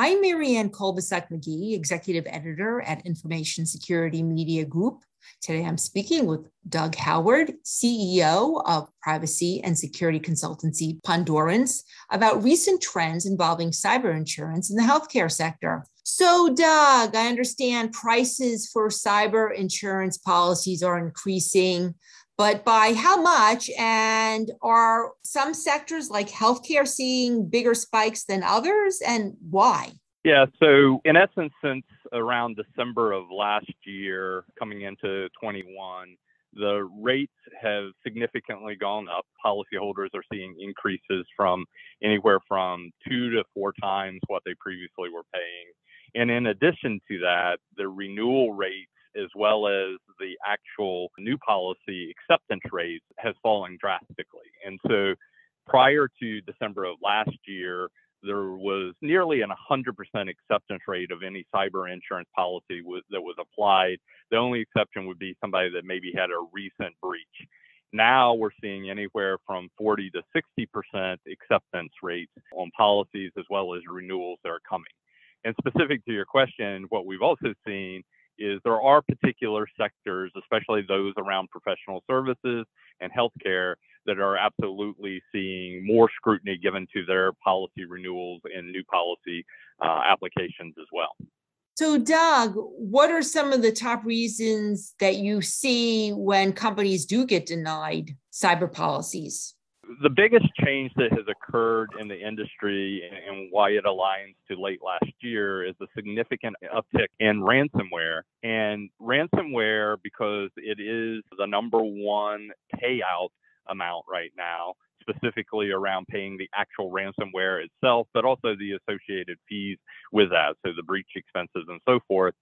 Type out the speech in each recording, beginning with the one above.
I'm Marianne Kolbasuk McGee, Executive Editor at Information Security Media Group. Today I'm speaking with Doug Howard, CEO of privacy and security consultancy Pondurance, about recent trends involving cyber insurance in the healthcare sector. So, Doug, I understand prices for cyber insurance policies are increasing but by how much? And are some sectors like healthcare seeing bigger spikes than others, and why? Yeah, so in essence, since around December of last year, coming into 21, the rates have significantly gone up. Policyholders are seeing increases from anywhere from two to four times what they previously were paying. And in addition to that, the renewal rates as well as the actual new policy acceptance rate has fallen drastically. And so prior to December of last year, there was nearly an 100% acceptance rate of any cyber insurance policy that was applied. The only exception would be somebody that maybe had a recent breach. Now we're seeing anywhere from 40 to 60% acceptance rates on policies as well as renewals that are coming. And specific to your question, what we've also seen is there are particular sectors, especially those around professional services and healthcare, that are absolutely seeing more scrutiny given to their policy renewals and new policy uh, applications as well. So, Doug, what are some of the top reasons that you see when companies do get denied cyber policies? The biggest change that has occurred in the industry and why it aligns to late last year is the significant uptick in ransomware. And ransomware, because it is the number one payout amount right now, specifically around paying the actual ransomware itself, but also the associated fees with that, so the breach expenses and so forth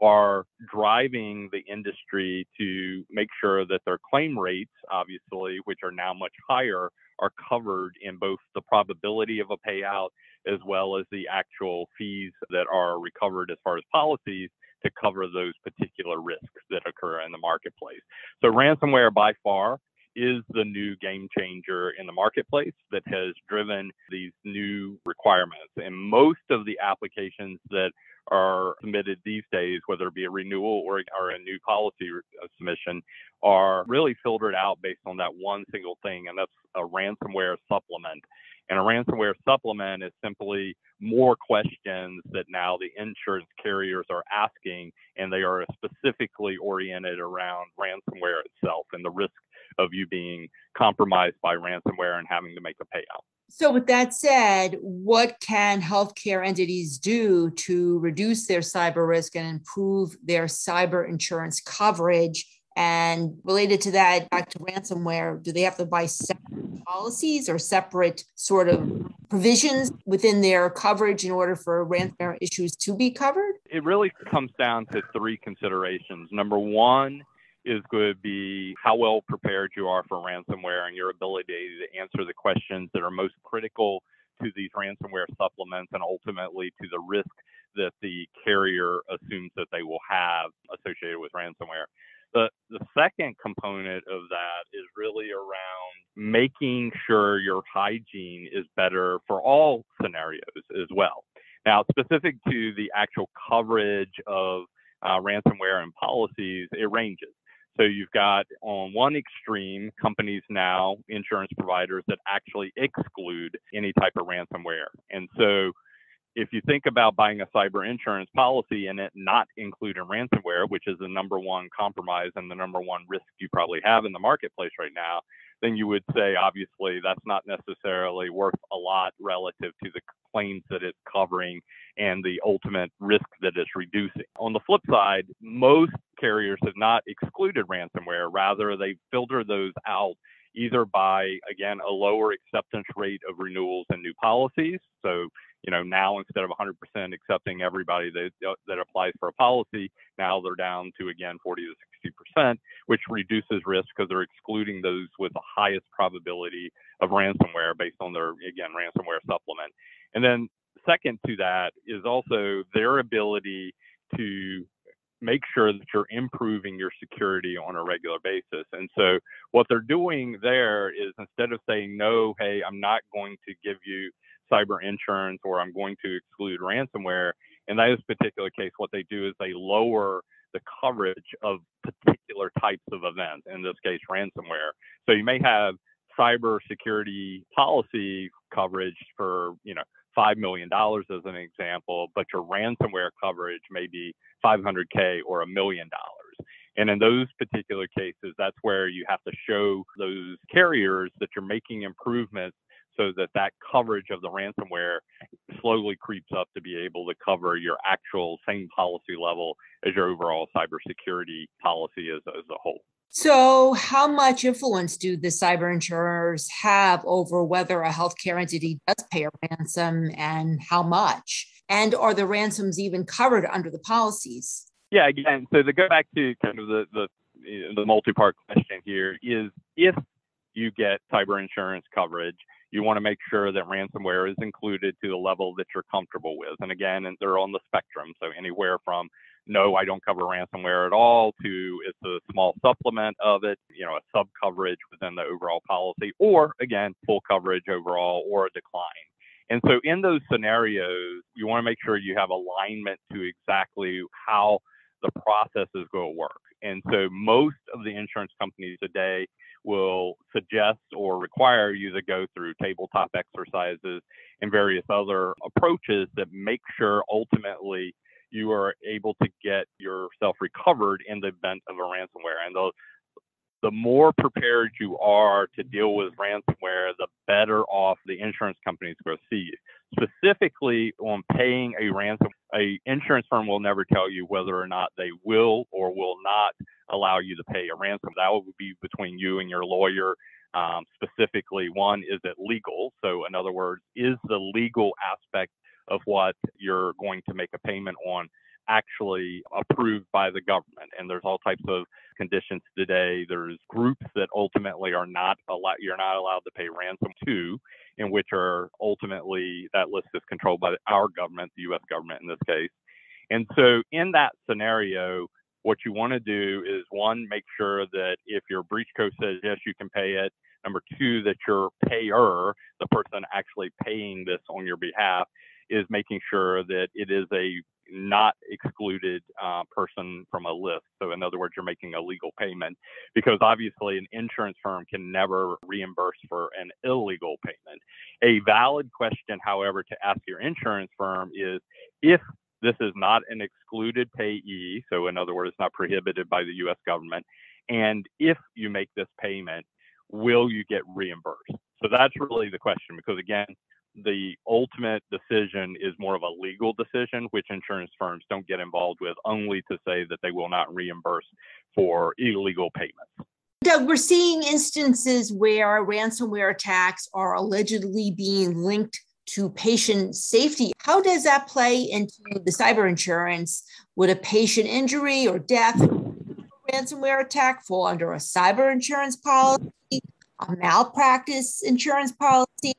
are driving the industry to make sure that their claim rates, obviously, which are now much higher, are covered in both the probability of a payout as well as the actual fees that are recovered as far as policies to cover those particular risks that occur in the marketplace. So, ransomware by far is the new game changer in the marketplace that has driven these new requirements. And most of the applications that are submitted these days, whether it be a renewal or, or a new policy uh, submission, are really filtered out based on that one single thing, and that's a ransomware supplement. And a ransomware supplement is simply more questions that now the insurance carriers are asking, and they are specifically oriented around ransomware itself and the risk of you being compromised by ransomware and having to make a payout. So, with that said, what can healthcare entities do to reduce their cyber risk and improve their cyber insurance coverage? And related to that, back to ransomware, do they have to buy separate policies or separate sort of provisions within their coverage in order for ransomware issues to be covered? It really comes down to three considerations. Number one, is going to be how well prepared you are for ransomware and your ability to answer the questions that are most critical to these ransomware supplements and ultimately to the risk that the carrier assumes that they will have associated with ransomware. The, the second component of that is really around making sure your hygiene is better for all scenarios as well. Now, specific to the actual coverage of uh, ransomware and policies, it ranges. So you've got on one extreme companies now, insurance providers that actually exclude any type of ransomware. And so if you think about buying a cyber insurance policy and it not including ransomware, which is the number one compromise and the number one risk you probably have in the marketplace right now, then you would say obviously that's not necessarily worth a lot relative to the claims that it's covering and the ultimate risk that it's reducing. On the flip side, most carriers have not excluded ransomware, rather, they filter those out either by, again, a lower acceptance rate of renewals and new policies. So, you know, now instead of 100% accepting everybody that, that applies for a policy, now they're down to, again, 40 to 60%, which reduces risk because they're excluding those with the highest probability of ransomware based on their, again, ransomware supplement. And then second to that is also their ability to make sure that you're improving your security on a regular basis. And so what they're doing there is instead of saying, no, hey, I'm not going to give you cyber insurance or I'm going to exclude ransomware. In this particular case, what they do is they lower the coverage of particular types of events, in this case, ransomware. So you may have cyber security policy coverage for, you know, $5 million as an example, but your ransomware coverage may be 500K or a million dollars. And in those particular cases, that's where you have to show those carriers that you're making improvements so that that coverage of the ransomware slowly creeps up to be able to cover your actual same policy level as your overall cybersecurity policy as, as a whole. So, how much influence do the cyber insurers have over whether a healthcare entity does pay a ransom and how much? And are the ransoms even covered under the policies? Yeah, again, so to go back to kind of the the, the multi-part question here is if you get cyber insurance coverage, you want to make sure that ransomware is included to the level that you're comfortable with. And again, and they're on the spectrum, so anywhere from no, I don't cover ransomware at all, to it's a small supplement of it, you know, a sub coverage within the overall policy, or again, full coverage overall or a decline. And so in those scenarios, you want to make sure you have alignment to exactly how the process is going to work. And so most of the insurance companies today will suggest or require you to go through tabletop exercises and various other approaches that make sure ultimately you are able to get yourself recovered in the event of a ransomware. And the, the more prepared you are to deal with ransomware, the better off the insurance companies will see you. Specifically on paying a ransom, a insurance firm will never tell you whether or not they will or will not allow you to pay a ransom. That would be between you and your lawyer. Um, specifically, one is it legal? So, in other words, is the legal aspect of what you're going to make a payment on actually approved by the government. And there's all types of conditions today. There's groups that ultimately are not allowed, you're not allowed to pay ransom to, in which are ultimately that list is controlled by our government, the US government in this case. And so in that scenario, what you want to do is one, make sure that if your breach coach says yes, you can pay it. Number two, that your payer, the person actually paying this on your behalf, is making sure that it is a not excluded uh, person from a list. So, in other words, you're making a legal payment because obviously an insurance firm can never reimburse for an illegal payment. A valid question, however, to ask your insurance firm is if this is not an excluded payee, so in other words, not prohibited by the US government, and if you make this payment, will you get reimbursed? So that's really the question because again, the ultimate decision is more of a legal decision, which insurance firms don't get involved with, only to say that they will not reimburse for illegal payments. Doug, we're seeing instances where ransomware attacks are allegedly being linked to patient safety. How does that play into the cyber insurance? Would a patient injury or death, ransomware attack fall under a cyber insurance policy, a malpractice insurance policy?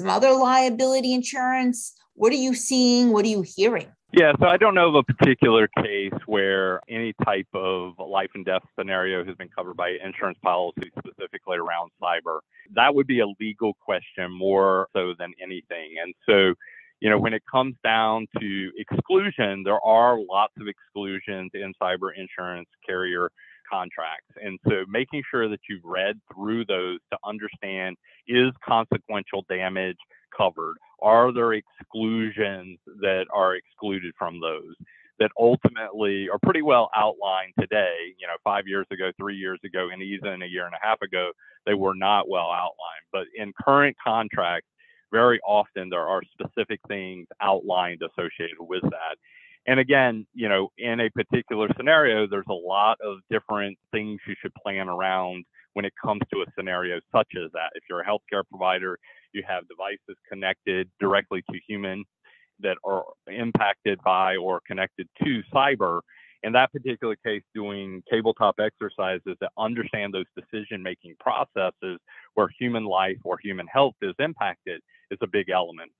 Some other liability insurance? What are you seeing? What are you hearing? Yeah, so I don't know of a particular case where any type of life and death scenario has been covered by insurance policy specifically around cyber. That would be a legal question more so than anything. And so, you know, when it comes down to exclusion, there are lots of exclusions in cyber insurance carrier contracts. And so making sure that you've read through those to understand is consequential damage covered? Are there exclusions that are excluded from those? That ultimately are pretty well outlined today. You know, five years ago, three years ago, and even a year and a half ago, they were not well outlined. But in current contracts, very often there are specific things outlined associated with that. And again, you know, in a particular scenario, there's a lot of different things you should plan around when it comes to a scenario such as that. If you're a healthcare provider, you have devices connected directly to human that are impacted by or connected to cyber. In that particular case, doing tabletop exercises that understand those decision making processes where human life or human health is impacted is a big element.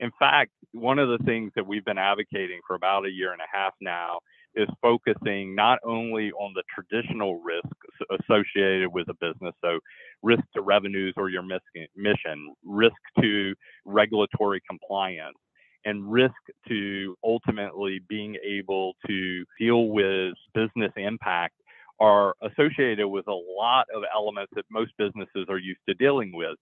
In fact, one of the things that we've been advocating for about a year and a half now is focusing not only on the traditional risks associated with a business, so risk to revenues or your mission, risk to regulatory compliance, and risk to ultimately being able to deal with business impact are associated with a lot of elements that most businesses are used to dealing with.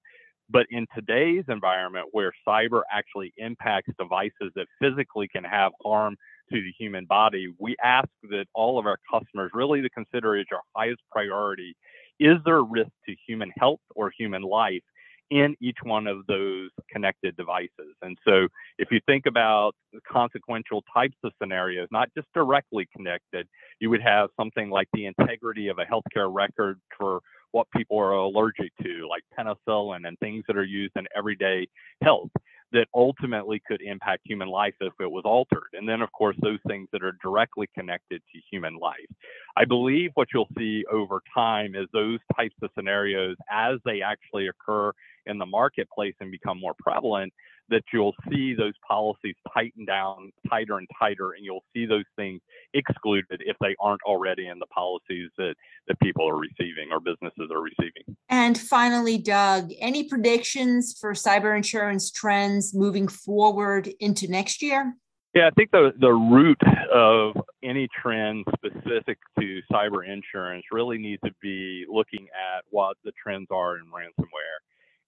But in today's environment where cyber actually impacts devices that physically can have harm to the human body, we ask that all of our customers really to consider as your highest priority is there risk to human health or human life in each one of those connected devices. And so if you think about the consequential types of scenarios, not just directly connected, you would have something like the integrity of a healthcare record for what people are allergic to, like penicillin and things that are used in everyday health that ultimately could impact human life if it was altered. And then, of course, those things that are directly connected to human life. I believe what you'll see over time is those types of scenarios, as they actually occur in the marketplace and become more prevalent, that you'll see those policies tighten down tighter and tighter, and you'll see those things excluded if they aren't already in the policies that, that people are receiving or businesses are receiving. And finally, Doug, any predictions for cyber insurance trends moving forward into next year? Yeah, I think the, the root of any trend specific to cyber insurance really needs to be looking at what the trends are in ransomware.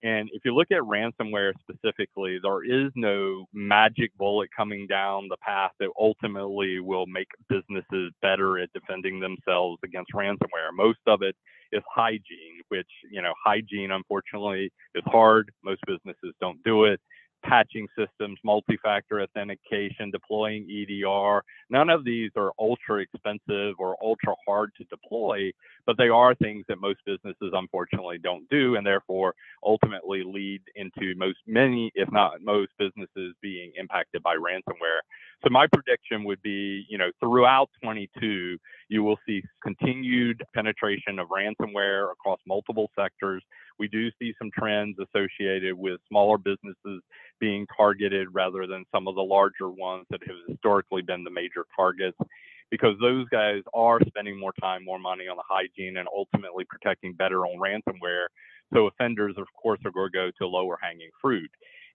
And if you look at ransomware specifically, there is no magic bullet coming down the path that ultimately will make businesses better at defending themselves against ransomware. Most of it is hygiene, which, you know, hygiene unfortunately is hard. Most businesses don't do it patching systems, multi-factor authentication, deploying EDR. None of these are ultra expensive or ultra hard to deploy, but they are things that most businesses unfortunately don't do and therefore ultimately lead into most many, if not most businesses being impacted by ransomware. So my prediction would be, you know, throughout 22, you will see continued penetration of ransomware across multiple sectors. We do see some trends associated with smaller businesses being targeted rather than some of the larger ones that have historically been the major targets because those guys are spending more time, more money on the hygiene and ultimately protecting better on ransomware. So offenders, of course, are going to go to lower hanging fruit.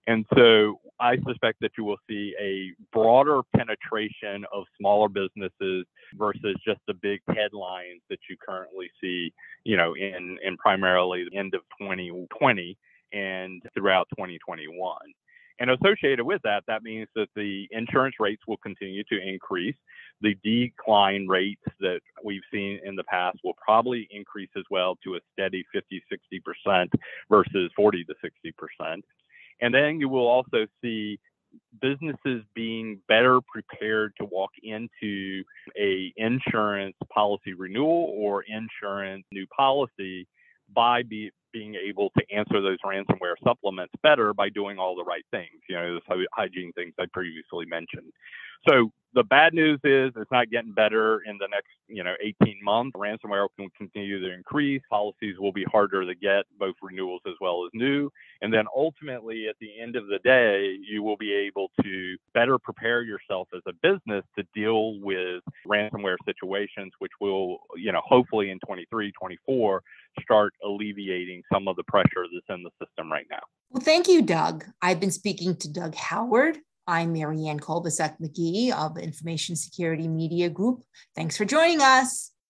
And so I suspect that you will see a broader penetration of smaller businesses versus just the big headlines that you currently see, you know, in, in primarily the end of 2020 and throughout 2021. And associated with that, that means that the insurance rates will continue to increase. The decline rates that we've seen in the past will probably increase as well to a steady 50, 60% versus 40 to 60%. And then you will also see businesses being better prepared to walk into a insurance policy renewal or insurance new policy by be, being able to answer those ransomware supplements better by doing all the right things, you know, those hygiene things I previously mentioned. So the bad news is it's not getting better in the next, you know, 18 months. Ransomware can continue to increase. Policies will be harder to get, both renewals as well as new. Then ultimately, at the end of the day, you will be able to better prepare yourself as a business to deal with ransomware situations, which will, you know, hopefully in 23, 24, start alleviating some of the pressure that's in the system right now. Well, thank you, Doug. I've been speaking to Doug Howard, I'm Marianne Kolbasuk McGee of Information Security Media Group. Thanks for joining us.